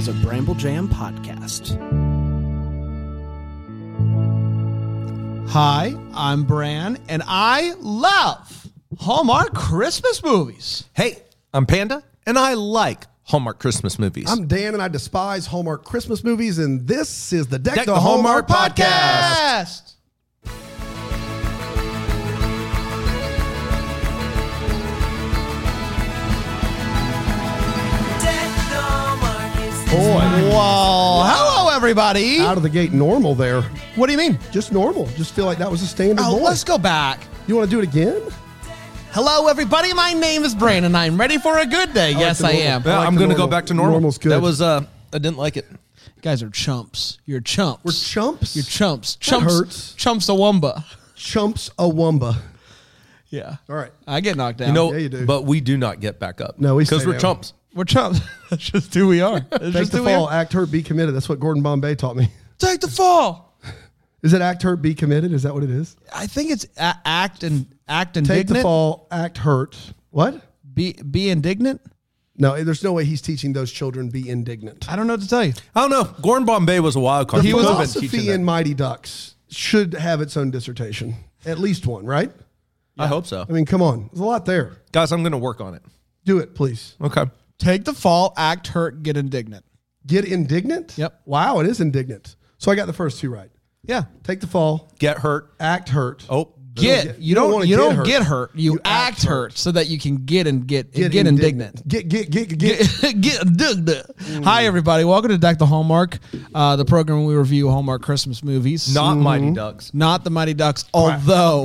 is a Bramble Jam podcast. Hi, I'm Bran, and I love Hallmark Christmas movies. Hey, I'm Panda, and I like Hallmark Christmas movies. I'm Dan, and I despise Hallmark Christmas movies, and this is the Deck, Deck the, the Hallmark, Hallmark podcast. Podcast. Boy, Well, hello everybody. out of the gate, normal there. What do you mean? Just normal. Just feel like that was a standard Oh, voice. let's go back. You want to do it again? Hello everybody. My name is Brandon. I'm ready for a good day. yes, the I normal. am. I yeah, like I'm the going to go normal. back to normal. Normal's good. That was uh, I didn't like it. You guys are chumps. You're chumps. We're chumps. You're chumps. Chumps. hurts. Chumps a wumba. Chumps a wumba. Yeah. All right. I get knocked down. You know, Yeah, you do. but we do not get back up. No, we because we're down. chumps. We're chumps. That's just who we are. That's Take just the who we fall, are. act hurt, be committed. That's what Gordon Bombay taught me. Take the fall. Is it act hurt, be committed? Is that what it is? I think it's a- act and act and Take indignant. the fall, act hurt. What? Be be indignant. No, there's no way he's teaching those children be indignant. I don't know what to tell you. I don't know. Gordon Bombay was a wild card. The He could have been philosophy in. Mighty Ducks should have its own dissertation, at least one, right? I hope so, I mean, come on, there's a lot there. guys. I'm going to work on it. Do it, please. Okay. Take the fall. Act hurt. Get indignant. Get indignant. Yep. Wow, it is indignant. So I got the first two right. Yeah. Take the fall, Get hurt. act hurt. Oh, Get, get- you don't don't you don't get hurt. You, You act, hurt. so that you can get and get get, Get, indignant. Get get get get. Get, indignant. Hi everybody. Welcome to Deck the Hallmark, uh, the program we review Hallmark Christmas movies. not Mm-hmm. Mighty Ducks. not the Mighty Ducks, although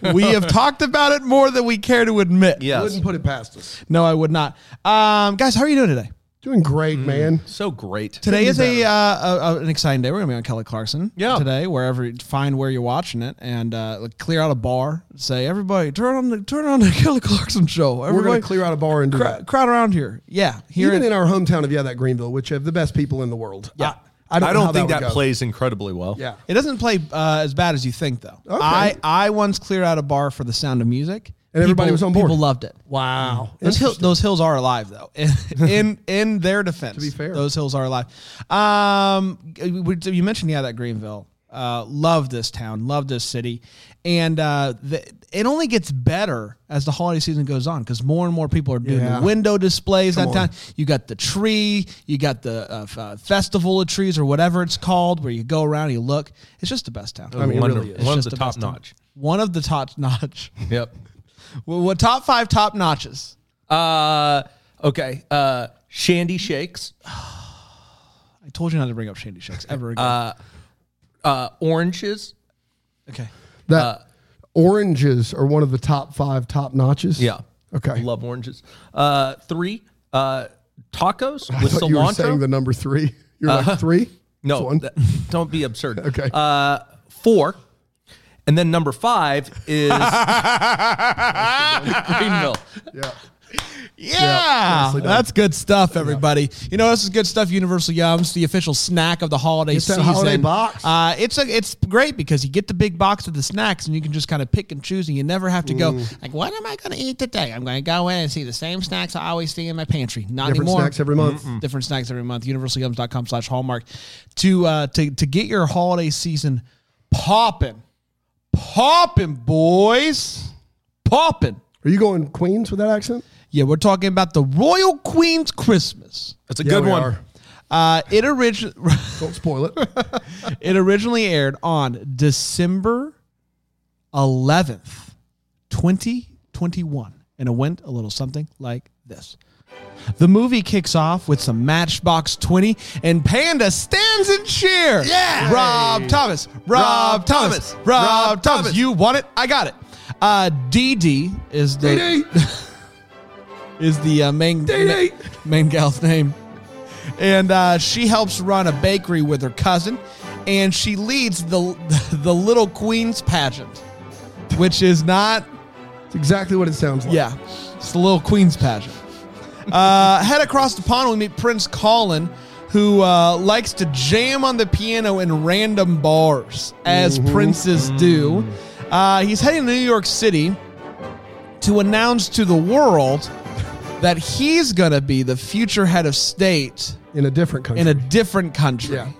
we have talked about it more than we care to admit. Yes. Wouldn't put it past us. No, I would not. Um, guys, how are you doing today? Doing great, man. So great. Today is a, uh, a, a an exciting day. We're gonna be on Kelly Clarkson. Yeah. Today, wherever find where you're watching it, and uh, like, clear out a bar. Say everybody, turn on the turn on the Kelly Clarkson show. We're Everybody, going to clear out a bar and do cra- that. crowd around here. Yeah, here Even in, in our hometown of yeah, that Greenville, which have the best people in the world. Yeah. I, I don't, I know don't how think would that go. plays incredibly well. Yeah. It doesn't play uh, as bad as you think, though. Okay. I I once cleared out a bar for the Sound of Music, And everybody was on board. People loved it. Wow. Those, hill, those hills are alive, though. In in, in their defense, to be fair. those hills are alive. Um, you mentioned yeah that Greenville. Uh, love this town, love this city, and uh, the, it only gets better as the holiday season goes on because more and more people are doing Yeah. the window displays Come that on. time. You got the tree, you got the uh, f- uh, festival of trees or whatever it's called, where you go around and you look. It's just the best town. I mean, it really is. It's One of just the best top town. notch. One of the top notch. Yep. Well, what top five top notches? Uh, okay. Uh, Shandy Shakes. I told you not to bring up Shandy Shakes ever again. Uh, oranges. okay. That Uh, oranges are one of the top five top notches. Yeah. Okay. Love oranges. Uh, three. Uh, tacos I with thought you were saying the number three. You're like three. Just No, one? that- don't be absurd. Okay. Uh, four. And then number five is Greenville. yeah. Yeah, nicely done. that's good stuff, everybody. You know, this is good stuff. Universal Yums, the official snack of the holiday Get that season. holiday box. Uh, it's a, it's great because you get the big box of the snacks and you can just kind of pick and choose, and you never have to go Mm. like, "What am I going to eat today?" I'm going to go in and see the same snacks I always see in my pantry. Not Different anymore. snacks every month. Different snacks every month. UniversalYums.com slash Hallmark to uh, to to get your holiday season popping, popping, boys, popping. Are you going Queens with that accent? Yeah, we're talking about the Royal Queen's Christmas. That's a Yeah, good we one. are. Uh, it origin Don't spoil it. it originally aired on December eleventh, twenty twenty one, and it went a little something like this. The movie kicks off with some Matchbox 20, and Panda stands in cheer. Yeah! Rob Thomas. Rob, Rob Thomas. Thomas. Rob, Rob Thomas. Thomas. You want it? I got it. Uh, DD is the is the uh, main Dee-dee. main gal's name, and uh, she helps run a bakery with her cousin, and she leads the the Little Queens pageant, which is not It's exactly what it sounds like. yeah, it's the Little Queens pageant. Uh, head across the pond, we meet Prince Colin, who uh, likes to jam on the piano in random bars, as princes do. Uh, he's heading to New York City to announce to the world that he's going to be the future head of state in a different country. in a different country. Yeah.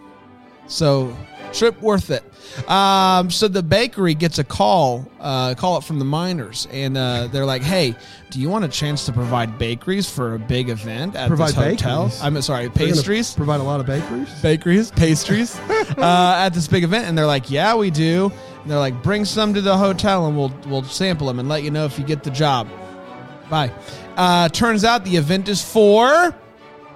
So trip worth it. Um, so the bakery gets a call, uh, call up from the miners, and uh, they're like, "Hey, do you want a chance to provide bakeries for a big event at Provide this hotel? bakeries? I'm sorry, pastries." Provide a lot of bakeries. bakeries, pastries uh, at this big event, and they're like, "Yeah, we do." And they're like, "Bring some to the hotel, and we'll we'll sample them and let you know if you get the job." Bye. Uh, turns out the event is for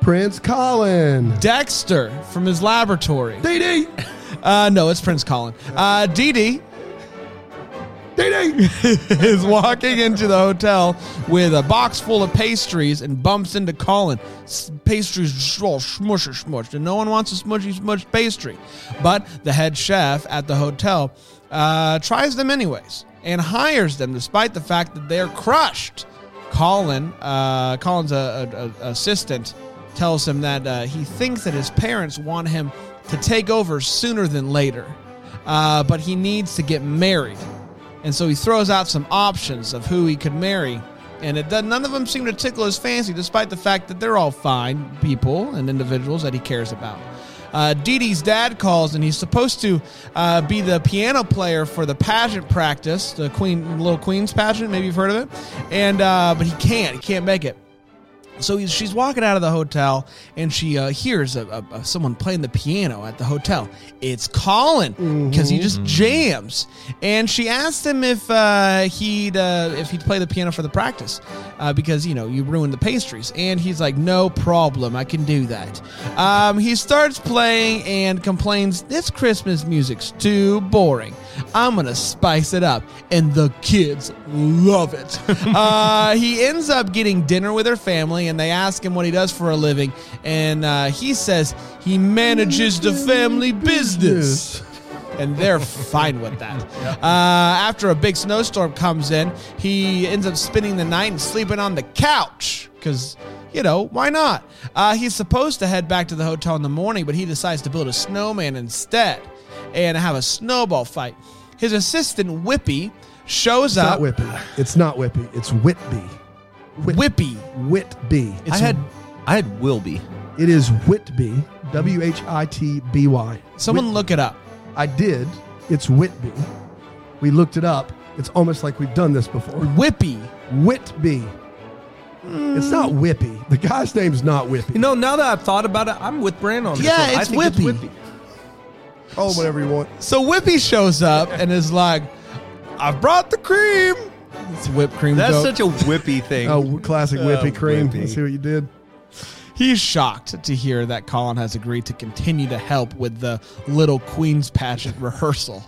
Prince Colin. Dexter from his laboratory. Dee Dee. Uh, no, it's Prince Colin. Uh, Dee Dee Dee Dee. is walking into the hotel with a box full of pastries and bumps into Colin. S- Pastries just all smusher smushed, and no one wants a smushy smushed pastry. But the head chef at the hotel uh, tries them anyways and hires them despite the fact that they're crushed. Colin, uh, Colin's a, a, a assistant, tells him that uh, he thinks that his parents want him to take over sooner than later, uh, but he needs to get married. And so he throws out some options of who he could marry. And it does, none of them seem to tickle his fancy, despite the fact that they're all fine people and individuals that he cares about. Uh, Dee Dee's dad calls, and he's supposed to uh, be the piano player for the pageant practice, the Queen, Little Queen's pageant. Maybe you've heard of it. And uh, but he can't. He can't make it. So he's, she's walking out of the hotel and she uh, hears a, a, a- someone playing the piano at the hotel. It's Colin because he just jams. And she asked him if uh, he'd uh, if he'd play the piano for the practice uh, because you know you ruined the pastries. And he's like, no problem, I can do that. Um, he starts playing and complains, this Christmas music's too boring. I'm gonna spice it up, and the kids love it. uh, he ends up getting dinner with her family, and they ask him what he does for a living, and uh, he says he manages the family business. And they're fine with that. Uh, after a big snowstorm comes in, he ends up spending the night and sleeping on the couch because you know, why not? Uh, he's supposed to head back to the hotel in the morning, but he decides to build a snowman instead and have a snowball fight. His assistant, Whippy, shows It's not up. Whippy. It's not Whippy. It's Whitby. Whit- Whippy. Whitby. It's I had I had Wilby. It is Whitby. W H I T B Y. someone Whit- look it up. I did. It's Whitby. We looked it up. It's almost like we've done this before. Whippy. Whitby. It's not hmm. Whippy. The guy's name's not Whippy. You know, now that I've thought about it, I'm with Brand on this Yeah, one. I it's think Whippy. Call him whatever you want. So Whippy shows up and is like, I've brought the cream." It's whipped cream. That's joke. such a whippy thing. Oh, classic Whippy cream. Whippy. Let's see what you did. He's shocked to hear that Colin has agreed to continue to help with the Little Queen's pageant rehearsal.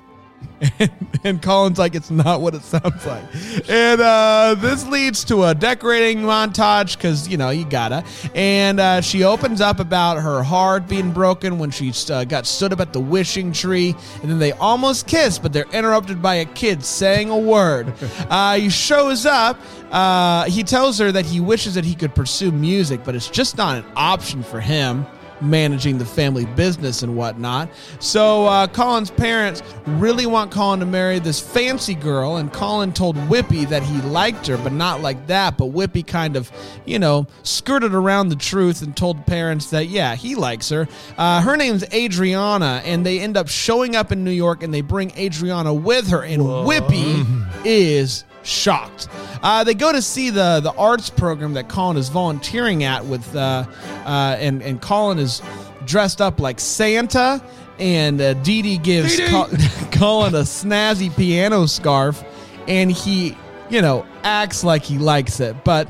And, and Colin's like, it's not what it sounds like. And uh, this leads to a decorating montage because, you know, you gotta. And uh, she opens up about her heart being broken when she uh, got stood up at the wishing tree. And then they almost kiss, but they're interrupted by a kid saying a word. Uh, he shows up. Uh, he tells her that he wishes that he could pursue music, but it's just not an option for him managing the family business and whatnot. So uh, Colin's parents really want Colin to marry this fancy girl, and Colin told Whippy that he liked her, but not like that. But Whippy kind of, you know, skirted around the truth and told parents that yeah, he likes her. Uh, her name's Adriana, and they end up showing up in New York, and they bring Adriana with her, and Whippy is shocked. Uh, they go to see the the arts program that Colin is volunteering at with, uh, uh, and and Colin is dressed up like Santa, and uh, Dee Dee gives Dee Dee! Col- Colin a snazzy piano scarf, and he, you know, acts like he likes it, but.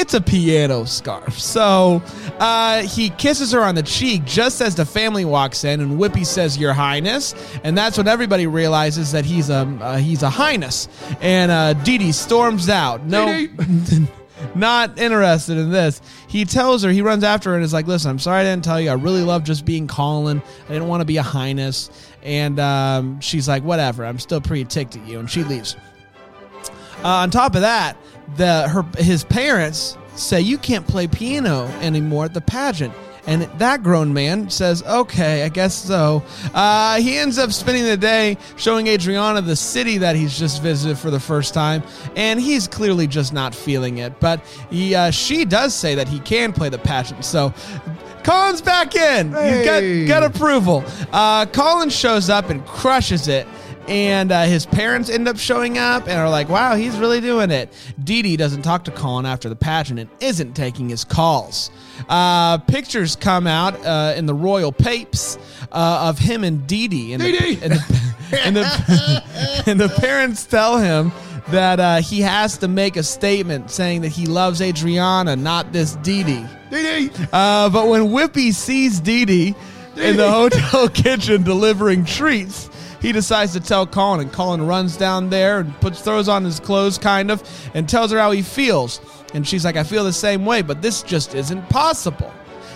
It's a piano scarf. So uh, he kisses her on the cheek just as the family walks in, and Whippy says, "Your Highness," and that's when everybody realizes that he's a uh, he's a highness. And uh, Dee Dee storms out. No, not interested in this. He tells her he runs after her and is like, "Listen, I'm sorry I didn't tell you. I really love just being Colin. I didn't want to be a highness." And um, she's like, "Whatever. I'm still pretty ticked at you," and she leaves. Uh, on top of that, the her his parents say you can't play piano anymore at the pageant, And that grown man says, okay, I guess so. Uh, he ends up spending the day showing Adriana the city that he's just visited for the first time, and he's clearly just not feeling it. But he, uh, she does say that he can play the pageant, so Colin's back in. Hey. He's got, got approval. Uh, Colin shows up and crushes it. And uh, his parents end up showing up and are like, wow, he's really doing it. Dee Dee doesn't talk to Colin after the pageant and isn't taking his calls. Uh, pictures come out uh, in the royal papes uh, of him and Dee Dee. And, the- Dee-Dee. and, the, and, the, and the parents tell him that uh, he has to make a statement saying that he loves Adriana, not this Dee Dee. Dee Dee. Uh, but when Whippy sees Dee Dee in the hotel kitchen delivering treats, he decides to tell Colin, and Colin runs down there and puts throws on his clothes, kind of, and tells her how he feels. And she's like, "I feel the same way, but this just isn't possible."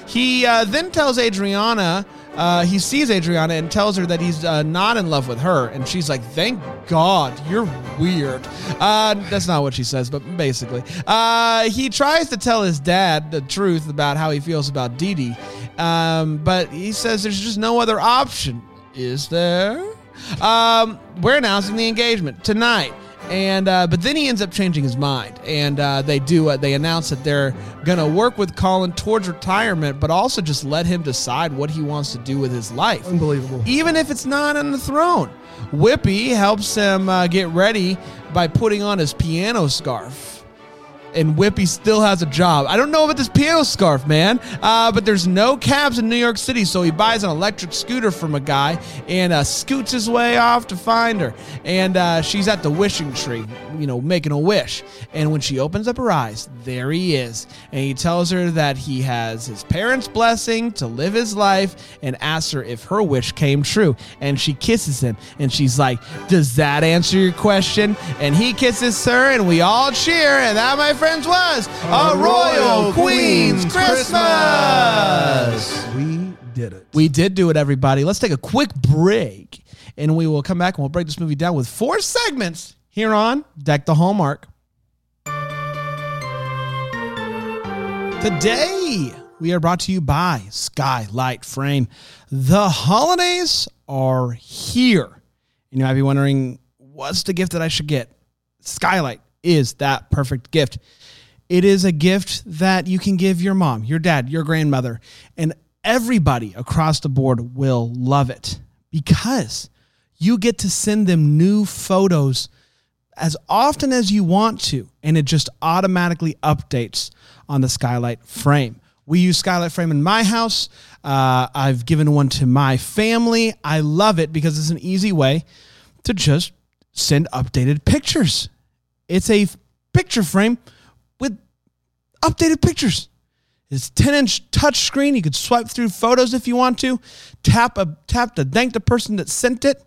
He uh, then tells Adriana, uh, he sees Adriana and tells her that he's uh, not in love with her. And she's like, thank God, you're weird. Uh, that's not what she says, but basically. Uh, he tries to tell his dad the truth about how he feels about Dee Dee. Um, but he says there's just no other option. Is there? Um, we're announcing the engagement tonight. And uh, but then he ends up changing his mind, and uh, they do. Uh, they announce that they're gonna work with Colin towards retirement, but also just let him decide what he wants to do with his life, Unbelievable. even if it's not on the throne. Whippy helps him uh, get ready by putting on his piano scarf. And Whippy still has a job. I don't know about this piano scarf, man. Uh, but there's no cabs in New York City, so he buys an electric scooter from a guy and uh, scoots his way off to find her. And uh, she's at the wishing tree, you know, making a wish. And when she opens up her eyes, there he is. And he tells her that he has his parents' blessing to live his life and asks her if her wish came true. And she kisses him. And she's like, Does that answer your question? And he kisses her, and we all cheer. And that, my friends, was a Royal Queen's Christmas. We did it. We did do it, everybody. Let's take a quick break, and we will come back and we'll break this movie down with four segments here on Deck the Hallmark. Today, we are brought to you by Skylight Frame. The holidays are here. And you might be wondering, what's the gift that I should get? Skylight is that perfect gift. It is a gift that you can give your mom, your dad, your grandmother, and everybody across the board will love it because you get to send them new photos as often as you want to, and it just automatically updates on the Skylight frame. We use Skylight frame in my house. Uh, I've given one to my family. I love it because it's an easy way to just send updated pictures. It's a picture frame with updated pictures. It's 10 inch touch screen. You could swipe through photos if you want to. Tap a tap to thank the person that sent it.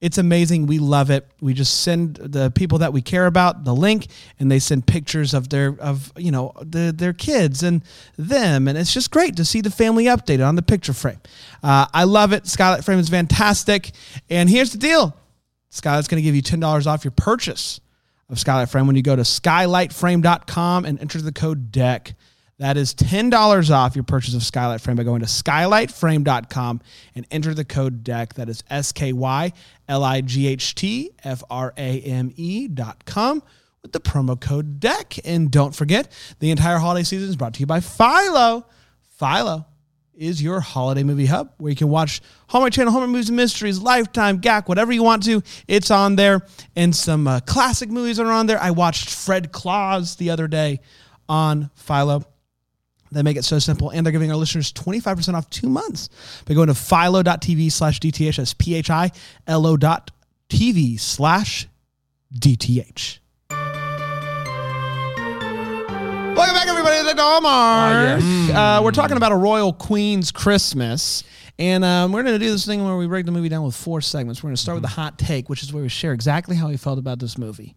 It's amazing. We love it. We just send the people that we care about the link, and they send pictures of their of you know the, their kids and them, and it's just great to see the family updated on the picture frame. Uh, I love it. Skylight Frame is fantastic. And here's the deal: Skylight's going to give you ten dollars off your purchase of Skylight Frame when you go to skylightframe.com and enter the code DECK. That is $10 off your purchase of Skylight Frame by going to skylightframe.com and enter the code DECK. That is S K Y L I G H T F R A M E dot com with the promo code DECK. And don't forget, the entire holiday season is brought to you by Philo. Philo is your holiday movie hub where you can watch Hallmark Channel, Hallmark Movies and Mysteries, Lifetime, GAC, whatever you want to. It's on there. And some uh, classic movies are on there. I watched Fred Claus the other day on Philo. They make it so simple, and they're giving our listeners 25% off two months by going to philo.tv slash DTH. That's P H I L O dot TV slash DTH. Welcome back, everybody, to the Hallmark. uh, we're talking about a royal queen's Christmas. And um, we're going to do this thing where we break the movie down with four segments. We're going to start with the hot take, which is where we share exactly how we felt about this movie.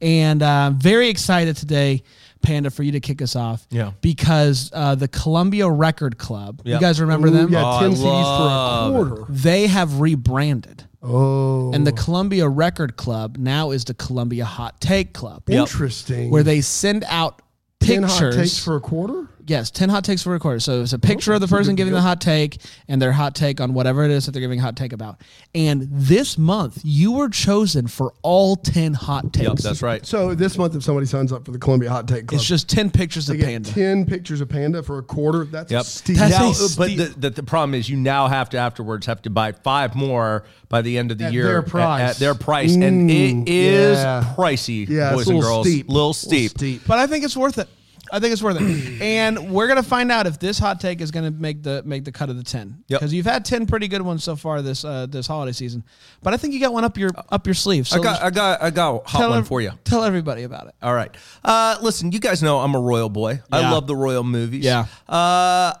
And uh, very excited today, Panda, for you to kick us off. Yeah. Because uh, the Columbia Record Club, you guys remember Ooh, them? Yeah, Oh, 10 CDs for a quarter. They have rebranded. Oh. And the Columbia Record Club now is the Columbia Hot Take Club, Interesting. where they send out 10 hot takes for a quarter? Yes, 10 hot takes for recorded. So it's a picture of the person giving the hot take and their hot take on whatever it is that they're giving a hot take about. And this month, you were chosen for all 10 hot takes. Yep, that's right. So this month, if somebody signs up for the Columbia Hot Take Club, It's just 10 pictures of panda. ten pictures of panda for a quarter. That's Yep. steep. That's Now, a but the, the, the problem is you now have to afterwards have to buy five more by the end of the At year their at- price. At, their price, and Mm, it is yeah. pricey, yeah, boys it's a and girls. steep. Little steep. steep. But I think it's worth it. I think it's worth it. and we're gonna find out if this hot take is gonna make the make the cut of the 10. Yep. Because you've had 10 pretty good ones so far this uh, this holiday season. But I think you got one up your up your sleeve. So I got, I got, I got a hot one ev- for you. Tell everybody about it. All right. Uh, listen, you guys know I'm a royal boy. I love the royal movies. Yeah. Uh,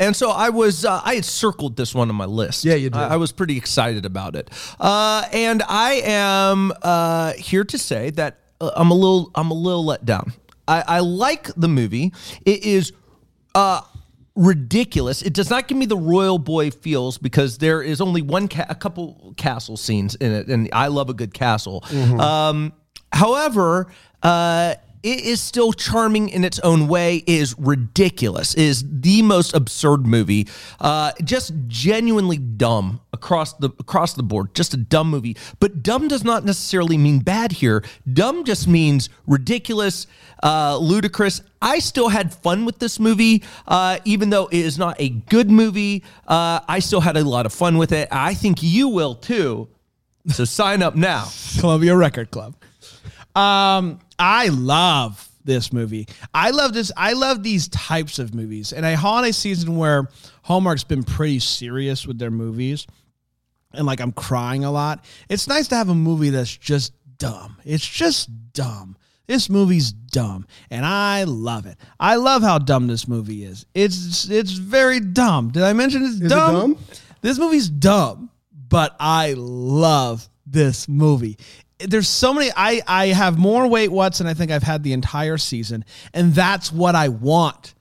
and so I was, uh, I had circled this one on my list. Yeah, you did. I, I was pretty excited about it. Uh, and I am uh, here to say that uh, I'm a little, I'm a little let down. I, I like the movie. It is uh, ridiculous. It does not give me the royal boy feels because there is only one, ca- a couple castle scenes in it, and I love a good castle. Um, however, uh, it is still charming in its own way. It Is ridiculous. It Is the most absurd movie. Uh, just genuinely dumb across the across the board. Just a dumb movie. But dumb does not necessarily mean bad here. Dumb just means ridiculous, uh, ludicrous. I still had fun with this movie, uh, even though it is not a good movie. Uh, I still had a lot of fun with it. I think you will too. So sign up now. Columbia Record Club. Um, I love this movie. I love this. I love these types of movies. And a holiday season where Hallmark's been pretty serious with their movies, and like I'm crying a lot. It's nice to have a movie that's just dumb. It's just dumb. This movie's dumb, and I love it. I love how dumb this movie is. It's it's very dumb. Did I mention it's it dumb? dumb? This movie's dumb, but I love this movie. There's so many. I I have more weight what's than I think I've had the entire season, and that's what I want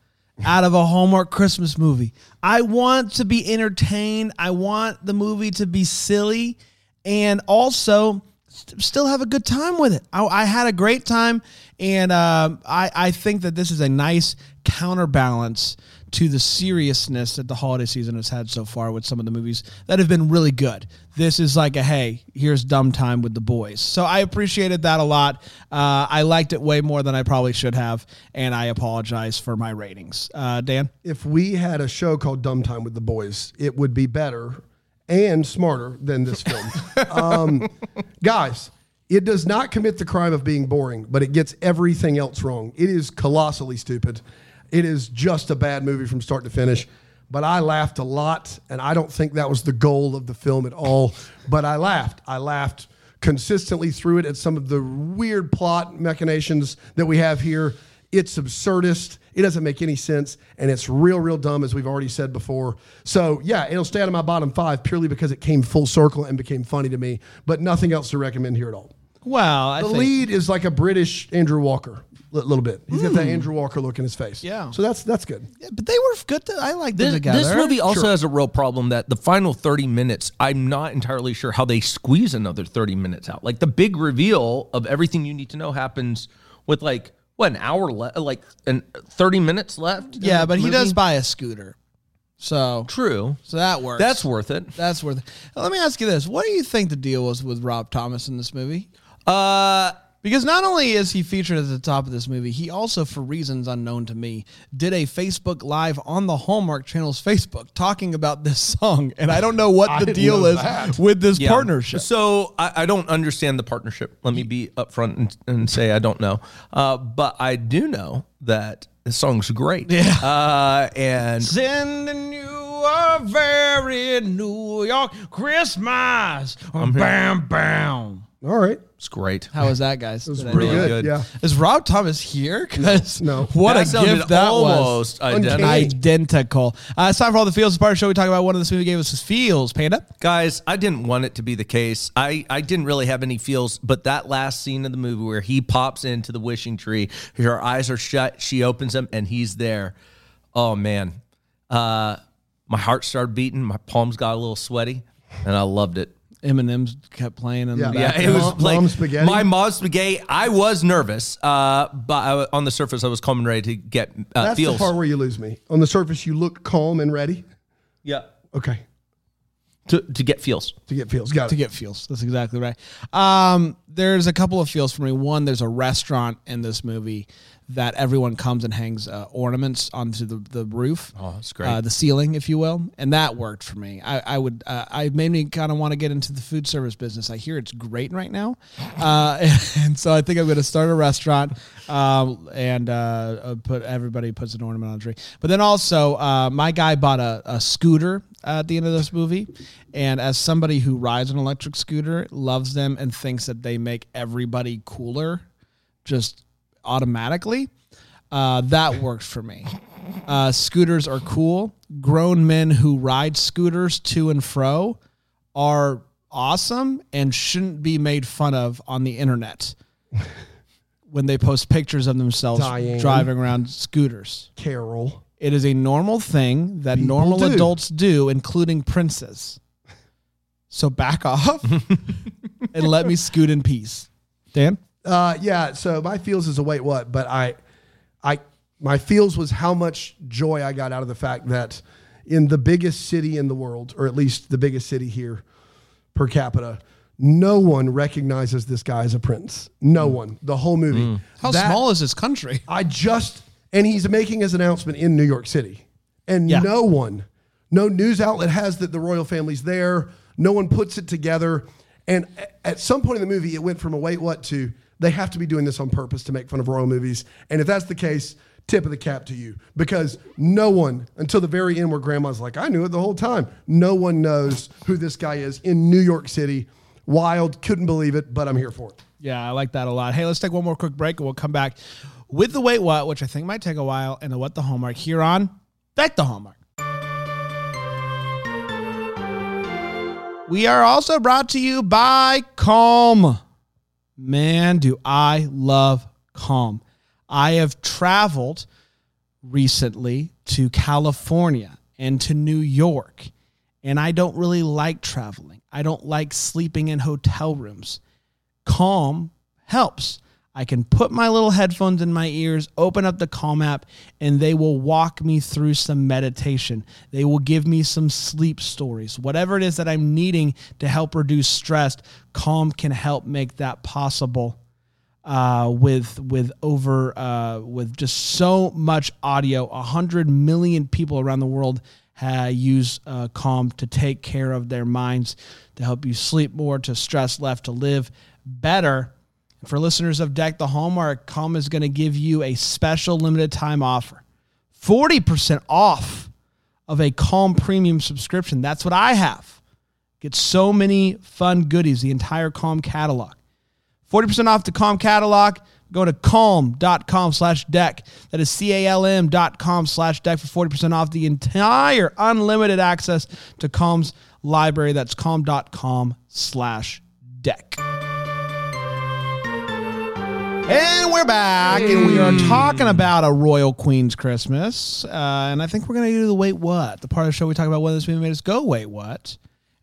out of a Hallmark Christmas movie. I want to be entertained. I want the movie to be silly, and also st- still have a good time with it. I, I had a great time, and um, I I think that this is a nice counterbalance to the seriousness that the holiday season has had so far with some of the movies that have been really good. This is like a hey, here's dumb time with the boys. So I appreciated that a lot. Uh, I liked it way more than I probably should have, and I apologize for my ratings. Uh, Dan, if we had a show called Dumb Time with the Boys, it would be better and smarter than this film. um, guys, it does not commit the crime of being boring, but it gets everything else wrong. It is colossally stupid. It is just a bad movie from start to finish. But I laughed a lot, and I don't think that was the goal of the film at all. But I laughed. I laughed consistently through it at some of the weird plot machinations that we have here. It's absurdist. It doesn't make any sense, and it's real, real dumb, as we've already said before. So yeah, it'll stay out of my bottom five purely because it came full circle and became funny to me. But nothing else to recommend here at all. well, I The lead is like a British Andrew Walker, a little bit. He's got that Andrew Walker look in his face. Hmm. Yeah. So that's that's good. Yeah, but they were good. To, I like them This, together. this movie also has a real problem that the final 30 minutes, I'm not entirely sure how they squeeze another 30 minutes out. Like the big reveal of everything you need to know happens with like, what, an hour left? Like an 30 minutes left? in yeah, the but he movie? does buy a scooter, so True. so that works. That's worth it. that's worth. It. Let me ask you this: What do you think the deal was with Rob Thomas in this movie? Uh, Because not only is he featured at the top of this movie, he also, for reasons unknown to me, did a Facebook Live on the Hallmark Channel's Facebook talking about this song. And I don't know what the deal is that. with this yeah. partnership. So I, I don't understand the partnership. Let me be upfront and, and say I don't know. Uh, but I do know that the song's great. Yeah. Uh, and Sending you a very New York Christmas. I'm Bam, bam. All right. It's great. How was that, guys? Did I Pretty nail it? good. good. Yeah. Is Rob Thomas here? Because No. what That a sounded gift that was. almost identical. Identical. Uh, it's time for all the feels. It's part of the show. We talk about what this movie gave us his feels. Panda. Guys, I didn't want it to be the case. I, I didn't really have any feels, but that last scene of the movie where he pops into the wishing tree, her eyes are shut, she opens them, and he's there. Oh man. Uh my heart started beating, my palms got a little sweaty, and I loved it. Eminem's kept playing in Yeah. the Yeah, back. Yeah, it was like mom's spaghetti? my mom's spaghetti. I was nervous, uh, but I, on the surface, I was calm and ready to get uh, That's feels. the part where you lose me. On the surface, you look calm and ready. yeah, Okay, to, to get feels. to get feels. Got to it. get feels. That's exactly right. Um, there's a couple of feels for me. One, there's a restaurant in this movie that everyone comes and hangs uh, ornaments onto the, the roof. Oh, that's great. Uh, the ceiling, if you will, and that worked for me. I, I would, uh, I made me kind of want to get into the food service business. I hear it's great right now, uh, and, so I think I'm going to start a restaurant um, and uh, uh, put everybody puts an ornament on a tree. But then also, uh, my guy bought a, a scooter at the end of this movie, and as somebody who rides an electric scooter, loves them and thinks that they make everybody cooler, just automatically. Uh, that worked for me. Uh, scooters are cool. Grown men who ride scooters to and fro are awesome and shouldn't be made fun of on the internet when they post pictures of themselves Diane. driving around scooters. Carol. It is a normal thing that normal do. adults do, including princes. So back off and let me scoot in peace. Dan? Uh, yeah. So my feels is a wait what, but I, I my feels was how much joy I got out of the fact that in the biggest city in the world, or at least the biggest city here per capita, no one recognizes this guy as a prince. No one. The whole movie. How That- small is this country? I just and he's making his announcement in New York City, and Yeah. no one, no news outlet has that the royal family's there. No one puts it together, and at some point in the movie, it went from a wait what to they have to be doing this on purpose to make fun of royal movies. And if that's the case, tip of the cap to you because no one until the very end where grandma's like i knew it the whole time no one knows who this guy is in new york city wild couldn't believe it but i'm here for it Yeah, I like that a lot. Hey, let's take one more quick break and we'll come back with the wait what, which I think might take a while, and the what the hallmark here on Back the Hallmark. We are also brought to you by Calm. Man, do I love Calm. I have traveled recently to California and to New York, and I don't really like traveling. I don't like sleeping in hotel rooms. Calm helps. I can put my little headphones in my ears, open up the Calm app, and they will walk me through some meditation. They will give me some sleep stories. Whatever it is that I'm needing to help reduce stress, Calm can help make that possible. Uh, with with over uh, with just so much audio, hundred million people around the world use uh, Calm to take care of their minds, to help you sleep more, to stress less, to live better. For listeners of Deck the Hallmark, Calm is going to give you a special limited time offer 40% off of a Calm premium subscription. That's what I have. Get so many fun goodies, the entire Calm catalog. 40% off the Calm catalog. Go to calm.com slash deck. That is C-A-L-M dot com slash deck for 40% off the entire unlimited access to Calm's library. That's calm.com slash deck. And we're back, and we are talking about a Royal Queen's Christmas. Uh, and I think we're going to do the wait what, the part of the show we talk about whether this movie made us go wait what.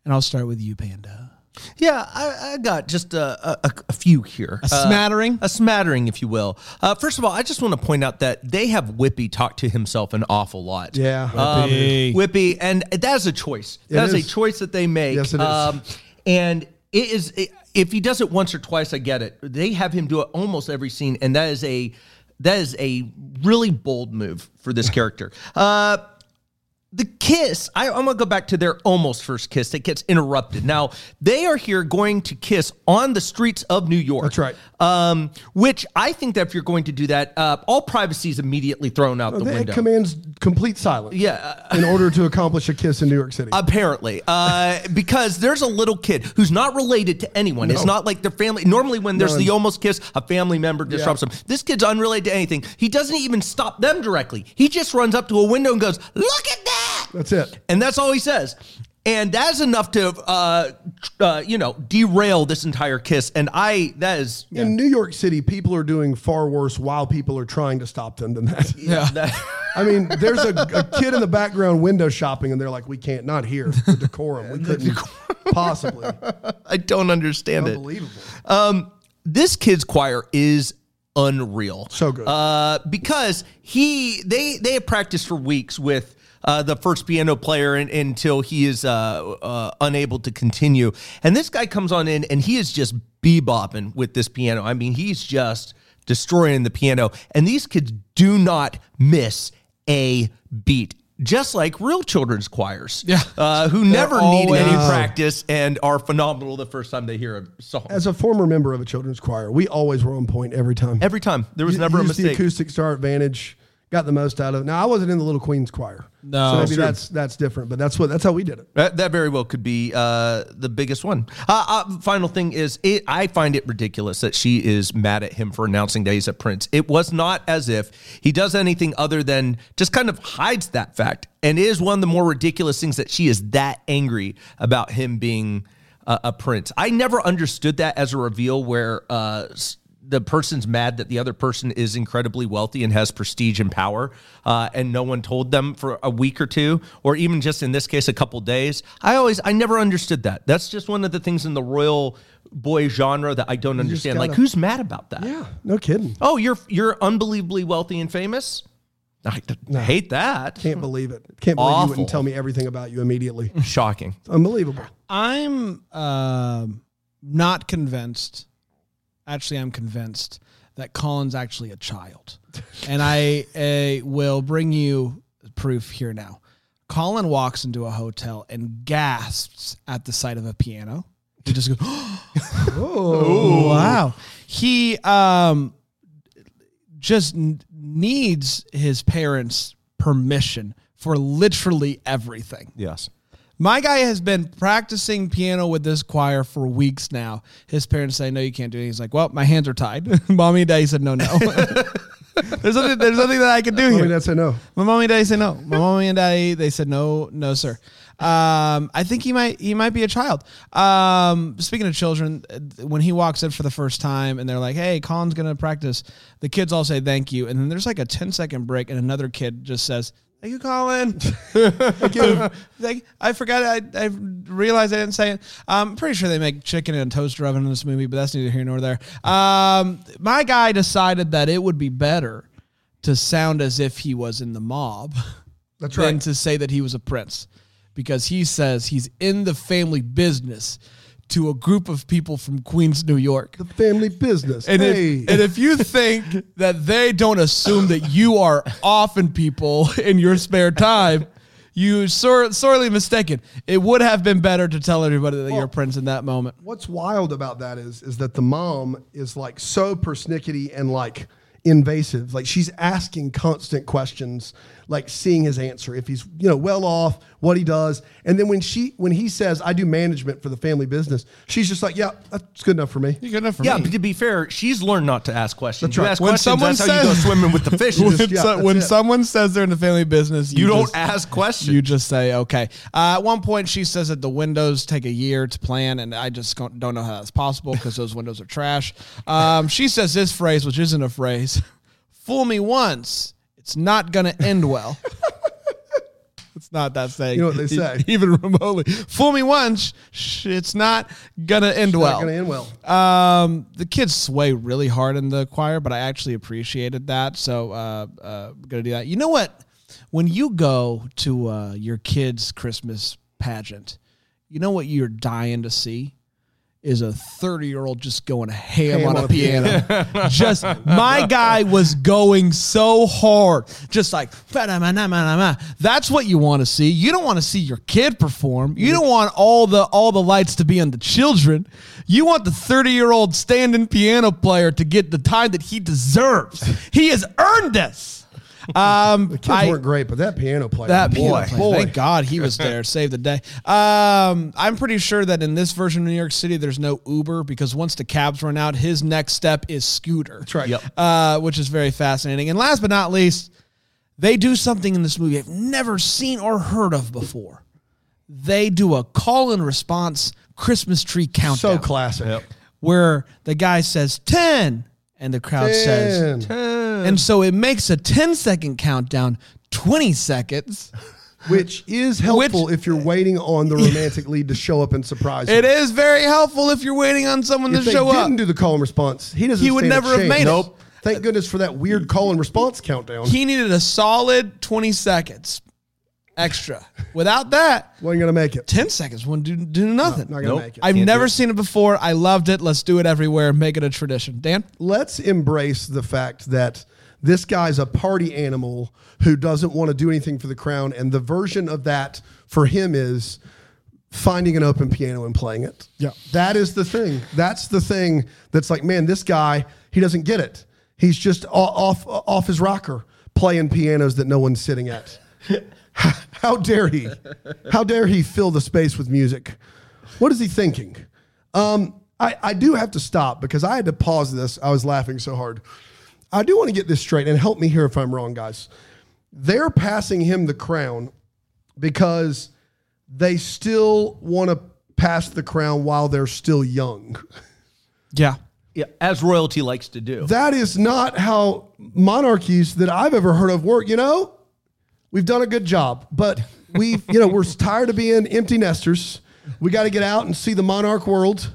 And I'll start with you, Panda. Yeah, I, I got just a, a, a few here. A smattering? a smattering, if you will. Uh, first of all, I just want to point out that they have Whippy talk to himself an awful lot. Yeah. Um, Whippy. Whippy, and that is a choice. That is, is. a choice that they make. Yes, it is. Um, and it is it, if he does it once or twice, I get it. They have him do it almost every scene, and that is a that is a really bold move for this character. Uh, the kiss, I, I'm gonna go back to their almost first kiss. that gets interrupted. Now they are here going to kiss on the streets of New York. That's right. Um, which I think that if you're going to do that, uh, all privacy is immediately thrown out the It window. commands complete silence. Yeah, uh, in order to accomplish a kiss in New York City. Apparently, uh, because there's a little kid who's not related to anyone. It's not like their family. Normally, when there's the almost kiss, a family member disrupts them. This kid's unrelated to anything. He doesn't even stop them directly. He just runs up to a window and goes, "Look at that!" That's it. And that's all he says. And that's enough to, uh, uh, you know, derail this entire kiss. And I, that is, In New York City, people are doing far worse while people are trying to stop them than that. Yeah. that, I mean, there's a, a kid in the background window shopping, and they're like, "We can't, not here. The decorum. We couldn't possibly." I don't understand it. Unbelievable. Um, this kid's choir is unreal. So good. Uh, because he they they have practiced for weeks with uh, the first piano player in, until he is uh, uh, unable to continue. And this guy comes on in and he is just bebopping with this piano. I mean, he's just destroying the piano. And these kids do not miss a beat. Just like real children's choirs, Yeah. uh, who never need any practice and are phenomenal the first time they hear a song. As a former member of a children's choir, we always were on point every time. Every time there was You- never a used the mistake. acoustic star advantage, got the most out of it. Now I wasn't in the Little Queens choir, No. so maybe Sure. that's that's different. But that's what that's how we did it. That, that very well could be uh, the biggest one. Uh, uh, final thing is, it, I find it ridiculous that she is mad at him for announcing that he's a prince. It was not as if he does anything other than just kind of hides that fact, and it is one of the more ridiculous things that she is that angry about him being a, a prince. I never understood that as a reveal where. Uh, the person's mad that the other person is incredibly wealthy and has prestige and power, uh, and no one told them for a week or two, or even just in this case, a couple days. I always, I never understood that. That's just one of the things in the royal boy genre that I don't understand. like, gotta- who's mad about that? Yeah, no kidding. Oh, you're you're unbelievably wealthy and famous. I d- hate that. Can't believe it. Can't believe you wouldn't tell me everything about you immediately. Shocking. It's unbelievable. I'm um, not convinced. Actually, I'm convinced that Colin's actually a child, and I uh, will bring you proof here now. Colin walks into a hotel and gasps at the sight of a piano. He just goes, "Oh, wow!" He um, just n- needs his parents' permission for literally everything. Yes. My guy has been practicing piano with this choir for weeks now. His parents say, "No, you can't do it." He's like, "Well, my hands are tied." mommy and daddy said, "No, no." there's nothing. There's nothing that I can do I here. mean, that's a no. My mommy and daddy said no. My mommy and daddy they said no, no, sir. Um, I think he might he might be a child. Um, speaking of children, uh, when he walks in for the first time and they're like, "Hey, Colin's gonna practice," the kids all say thank you, and then there's like a 10 second break, and another kid just says. Thank you, Colin. Thank you. Thank, I forgot. I, I realized I didn't say it. I'm pretty sure they make chicken in a toaster oven in this movie, but that's neither here nor there. Um, my guy decided that it would be better to sound as if he was in the mob That's than right. to say that he was a prince because he says he's in the family business to a group of people from Queens, New York. The family business. And, hey, if, and if you think that they don't assume that you are offing people in your spare time, you sor- sorely mistaken. It would have been better to tell everybody that you're a prince in that moment. what's wild about that is is that the mom is like so persnickety and like invasive. Like she's asking constant questions, like seeing his answer if he's you know well off, what he does, and then when she when he says I do management for the family business, she's just like yeah that's good enough for me. You're good enough for Yeah, me. but to be fair, she's learned not to ask questions. That's You right. ask When questions, someone that's how you go says- swimming with the fish. when just- yeah, so- that's when it. someone says they're in the family business, you don't just- ask questions. You just say okay. Uh, at one point, she says that the windows take a year to plan, and I just don't don't know how that's possible because those windows are trash. Um, she says this phrase, which isn't a phrase: "Fool me once, it's not gonna end well." it's not that saying. You know what they say. even remotely. Fool me once, sh- it's not gonna end well. Not gonna end well. Um, the kids sway really hard in the choir, but I actually appreciated that. So, uh, uh, gonna do that. You know what? When you go to uh, your kid's Christmas pageant, you know what you're dying to see is a 30 year old just going ham, on, a piano. just my guy was going so hard, just like that's what you want to see. You don't want to see your kid perform. You don't want all the all the lights to be on the children. You want the 30 year old standing piano player to get the time that he deserves. He has earned this. Um, the Kids I- weren't great, but that piano player, that boy, piano player, boy. Thank God he was there, saved the day. Um, I'm pretty sure that in this version of New York City, there's no Uber because once the cabs run out, his next step is scooter. That's right. Yep. Uh, which is very fascinating. And last but not least, they do something in this movie I've never seen or heard of before. they do a call and response Christmas tree countdown So classic. Yep. where the guy says 10 and the crowd says Ten. and so it makes a 10 second countdown 20 seconds Which is helpful if you're waiting on the romantic lead to show up and surprise you. it is very helpful if you're waiting on someone if to they show didn't up do the call and response, he doesn't. He would stand a never have chance. made it. Nope. Thank goodness for that weird call and response countdown. he needed a solid 20 seconds extra without that wasn't gonna make it. 10 seconds wouldn't do, do nothing Not gonna make it. i've Can't do never it. seen it before i loved it let's do it everywhere make it a tradition dan let's embrace the fact that this guy's a party animal who doesn't want to do anything for the crown, and the version of that for him is finding an open piano and playing it. Yeah. That is the thing. That's the thing that's like, man, this guy, he doesn't get it. He's just o- off off his rocker playing pianos that no one's sitting at. How dare he? How dare he fill the space with music? What is he thinking? Um, I, I do have to stop because I had to pause this. I was laughing so hard. I do want to get this straight and help me here if I'm wrong, guys. They're passing him the crown because they still want to pass the crown while they're still young. yeah Yeah, as royalty likes to do. That is not how monarchies that I've ever heard of work. You know, we've done a good job, but we, you know, we're tired of being empty nesters. We got to get out and see the monarch world,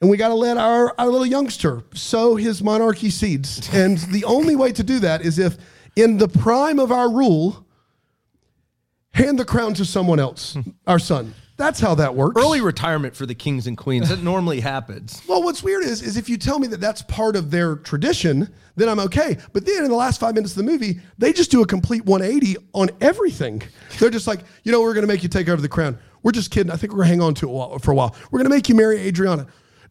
and we got to let our, our little youngster sow his monarchy seeds. And the only way to do that is if, in the prime of our rule, hand the crown to someone else, our son. That's how that works. Early retirement for the kings and queens. That normally happens. Well, what's weird is, is if you tell me that that's part of their tradition, then I'm okay. But then in the last five minutes of the movie, they just do a complete 180 on everything. They're just like, you know, we're going to make you take over the crown. We're just kidding. I think we're going to hang on to it while- for a while. We're going to make you marry Adriana.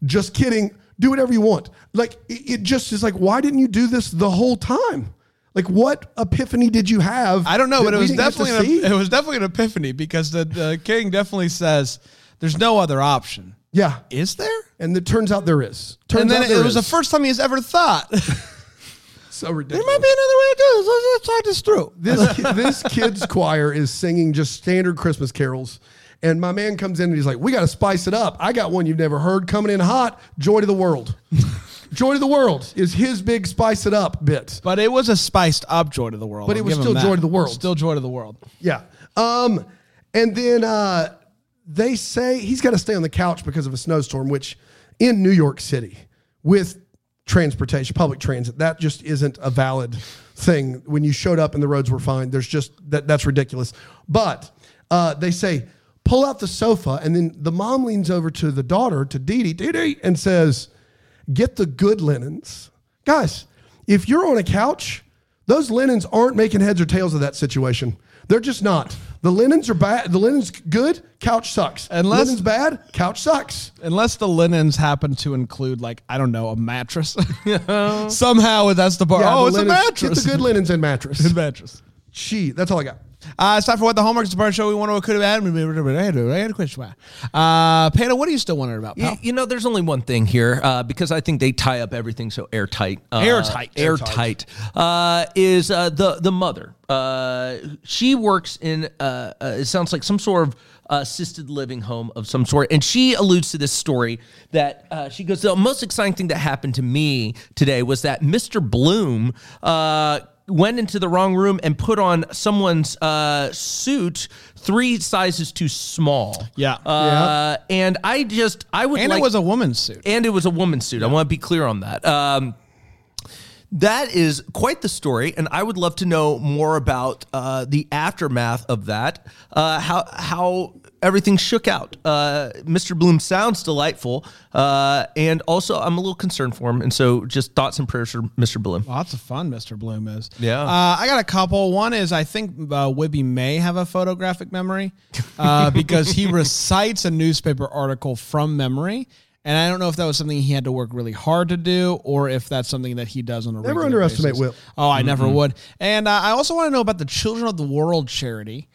Just kidding. Do whatever you want. Like, it, it just is like, why didn't you do this the whole time? Like, what epiphany did you have? I don't know, but it was didn't get to definitely an, it was definitely an epiphany because the, the king definitely says there's no other option. yeah. Is there? And it turns out there is. Turns and then out it, there was the first time he's ever thought so ridiculous. There might be another way to do this. Let's, let's talk this through. this this kid's choir is singing just standard Christmas carols. And my man comes in and he's like, "We got to spice it up. I got one you've never heard coming in hot. Joy to the world. Joy to the world is his big spice it up bit. But it was a spiced up joy to the world. But I'll it was give him still that. joy to the world. Still joy to the world. Yeah. Um, and then uh, they say he's got to stay on the couch because of a snowstorm, which in New York City with transportation, public transit, that just isn't a valid thing. When you showed up and the roads were fine, there's just that that's ridiculous. But uh, they say pull out the sofa, and then the mom leans over to the daughter to Dee Dee, Dee Dee, and says, "Get the good linens, guys. If you're on a couch." Those linens aren't making heads or tails of that situation. They're just not. The linens are bad. The linens good. Couch sucks. Unless- linens bad. Couch sucks. Unless the linens happen to include, like, I don't know, a mattress. Somehow that's the part. Yeah, oh, the it's linens- a mattress. Get the good linens and mattress. Good mattress. Gee, that's all I got. Uh, it's time for what the hallmarks of the show we want to could have had. I had a question. Uh, Panda, what are you still wondering about, pal? You, you know, there's only one thing here uh, because I think they tie up everything so airtight. Uh, Airtight. airtight uh, is uh, the the mother. Uh, she works in. Uh, uh, it sounds like some sort of assisted living home of some sort, and she alludes to this story that uh, she goes. The most exciting thing that happened to me today was that Mr. Bloom. Went into the wrong room and put on someone's uh, suit three sizes too small. Yeah. Uh, and I just I would and like it was a woman's suit. and it was a woman's suit. I want to be clear on that. Um, that is quite the story, and I would love to know more about uh, the aftermath of that. Uh, how how everything shook out. Uh, Mr. Bloom sounds delightful, uh, and also I'm a little concerned for him. And so, just thoughts and prayers for Mr. Bloom. Lots of fun, Mr. Bloom is. Yeah. Uh, I got a couple. One is I think uh, Wibby may have a photographic memory uh, because he recites a newspaper article from memory. And I don't know if that was something he had to work really hard to do or if that's something that he does on a Never regular underestimate basis. Whip. Oh, I never would. And uh, I also want to know about the Children of the World charity.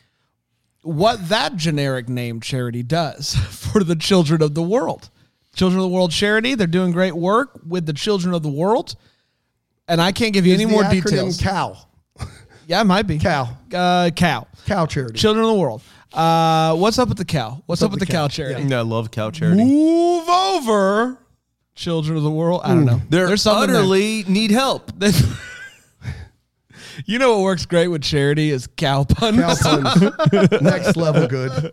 What that generic name charity does for the children of the world. Children of the World charity, they're doing great work with the children of the world. And I can't give you any The more acronym details. COW. Yeah, it might be. Cow. Uh, cow. Cow charity. Children of the world. Uh, what's up with the cow? What's, up with the cow, charity? I love cow charity. Move over, children of the world. I don't know. They're There's something there. utterly need help. You know what works great with charity is cow puns. Cow puns. Next level good.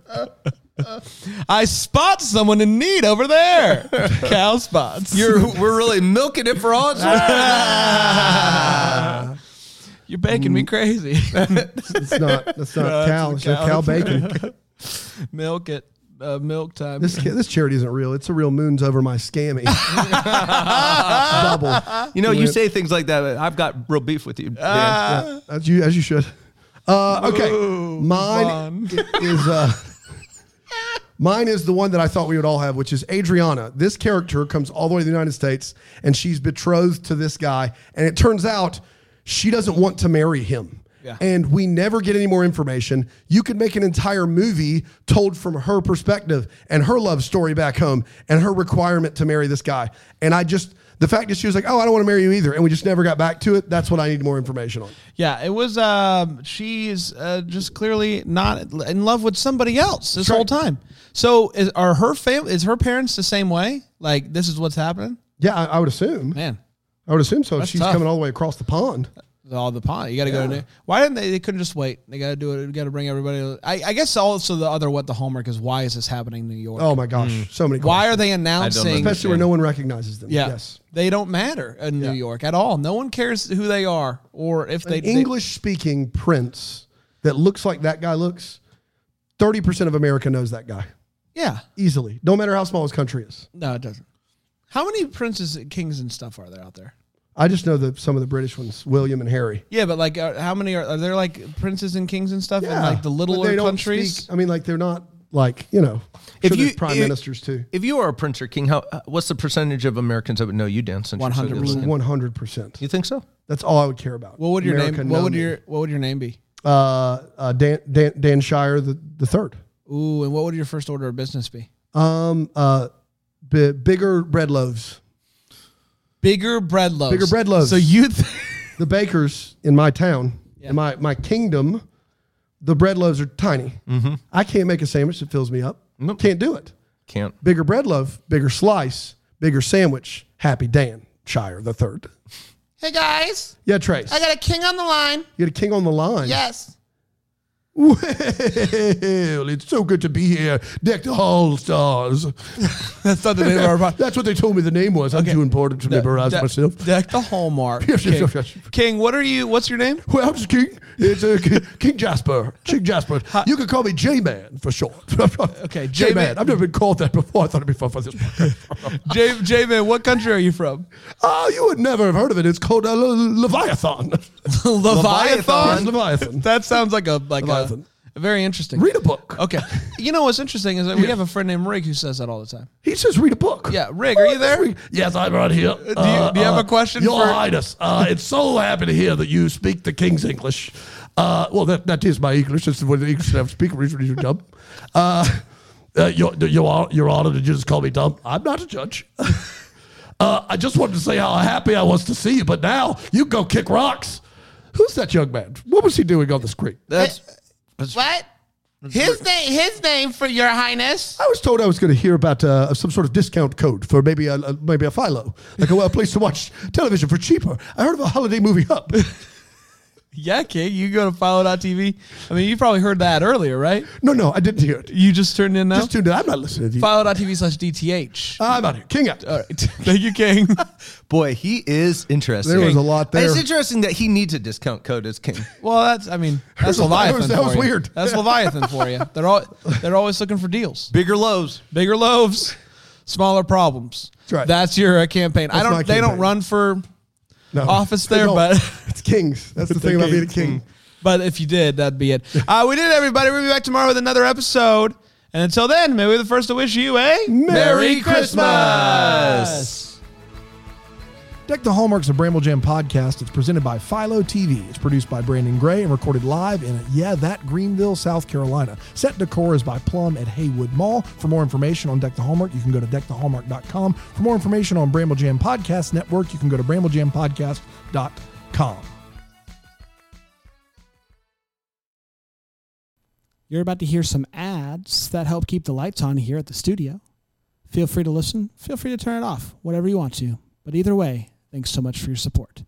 I spot someone in need over there. cow spots. You're we're really milking it for all it's worth. You're making me crazy. It's not. That's not cow. It's cow. cow bacon. milk it. Uh, milk time. This this charity isn't real. It's a real moons over my scammy. Double. You know, you say things like that. but I've got real beef with you. Dan. Yeah, as you as you should. Uh, okay, Ooh, mine is uh, mine is the one that I thought we would all have, which is Adriana. This character comes all the way to the United States, and she's betrothed to this guy, and it turns out she doesn't want to marry him. Yeah. And we never get any more information. You could make an entire movie told from her perspective and her love story back home and her requirement to marry this guy. And I just, the fact that she was like, oh, I don't want to marry you either. And we just never got back to it. That's what I need more information on. Yeah, it was. Um, she's uh, just clearly not in love with somebody else this whole time. So, is, are her fam- Is her parents the same way? Like, this is what's happening. Yeah, I, I would assume. Man, I would assume so. She's tough. coming all the way across the pond. All the pond. You got to go to. New- Why didn't they? They couldn't just wait. They got to do it. They got to bring everybody. I, I guess also the other what the homework is. Why is this happening in New York? Oh my gosh, so many. why questions. are they announcing? especially where no one recognizes them? Yeah, Yes. they don't matter in New York at all. No one cares who they are or if they. they- English speaking prince that looks like that guy looks. Thirty percent of America knows that guy yeah, easily. No matter how small his country is. no, it doesn't. How many princes, kings, and stuff are there out there? I just know that some of the British ones, William and Harry. Yeah, but like, uh, how many are, are there? Like princes and kings and stuff in like the but littler they don't countries. speak- I mean, like they're not like you know. If If you- you prime if- ministers too, If you are a prince or king, how uh, what's the percentage of Americans that would know you, Dan? Since you're so 100%. good looking? one hundred percent. You think so? That's all I would care about. What would your America name? What know would me. your What would your name be? uh, uh, Dan, Dan Dan Shire the the third? Ooh, and what would your first order of business be? Um, uh, bi- bigger bread loaves. Bigger bread loaves. Bigger bread loaves. So you. Th- The bakers in my town, Yeah. in my my kingdom, the bread loaves are tiny. Mm-hmm. I can't make a sandwich that fills me up. Nope. Can't do it. Can't. Bigger bread loaf, bigger slice, bigger sandwich. Happy Dan Shire the third. Hey guys, Yeah, Trace. I got a king on the line. you got a king on the line. Yes. Well, it's so good to be here. Deck the hall stars. That's not the name of our podcast. That's what they told me the name was. I'm too important to memorize De- myself. Deck the hallmark. Yes, yes, King. yes, yes. King, what are you? What's your name? Well, I'm just King. It's uh, King- King Jasper. King Jasper. You can call me J Man for short. Okay, J J-Man. I've never been called that before. I thought it'd be fun for this. podcast. J man, what country are you from? oh, you would never have heard of it. It's called uh, Le- Leviathan. Leviathan. Yes, Leviathan. That sounds like a like Leviathan. a very interesting. Read a book. Okay. You know what's interesting is that we have a friend named Rig who says that all the time. He says, read a book. Yeah, Rig, are you there? Yes, I'm right here. Do you- do you have a question Your for- Highness, uh, it's so happy to hear that you speak the King's English. Uh, well, that, that is my English. It's what the English have to speak originally dumb. Uh, uh, you're, you're, you're honored to just call me dumb. I'm not a judge. uh, I just wanted to say how happy I was to see you, but now you go kick rocks. Who's that young man? What was he doing on the screen? That's What? His name, his name for your highness. I was told I was going to hear about uh, some sort of discount code for maybe a, a maybe a Philo, like a, a place to watch television for cheaper. I heard of a holiday movie hub. Yeah, King. You go to philo.tv. I mean, you probably heard that earlier, right? No, no, I didn't hear it. You just turned in now? Just tuned in. I'm not listening to you. philo.tv slash DTH. I'm out here. King out. All right. Thank you, King. boy, he is interesting. There was a lot there. It's interesting that he needs a discount code as king. Well, that's, I mean, that's That was- Leviathan. that was for you. weird. That's Leviathan for you. They're all, they're always looking for deals. Bigger loaves. Bigger loaves, smaller problems. That's right. That's your uh, campaign. I don't. my They don't run for No. office there, but it's kings. That's the thing about being a king. but if you did, that'd be it. Uh, we did, it, everybody. We'll be back tomorrow with another episode. And until then, may we be the first to wish you a Merry Christmas. Deck the Hallmarks of Bramble Jam podcast. It's presented by Philo TV. It's produced by Brandon Gray and recorded live in, yeah, that Greenville, South Carolina. Set decor is by Plum at Haywood Mall. For more information on Deck the Hallmark, you can go to deckthehallmark.com. For more information on Bramble Jam Podcast Network, you can go to bramblejampodcast.com. You're about to hear some ads that help keep the lights on here at the studio. Feel free to listen. Feel free to turn it off, whatever you want to. But either way, thanks so much for your support.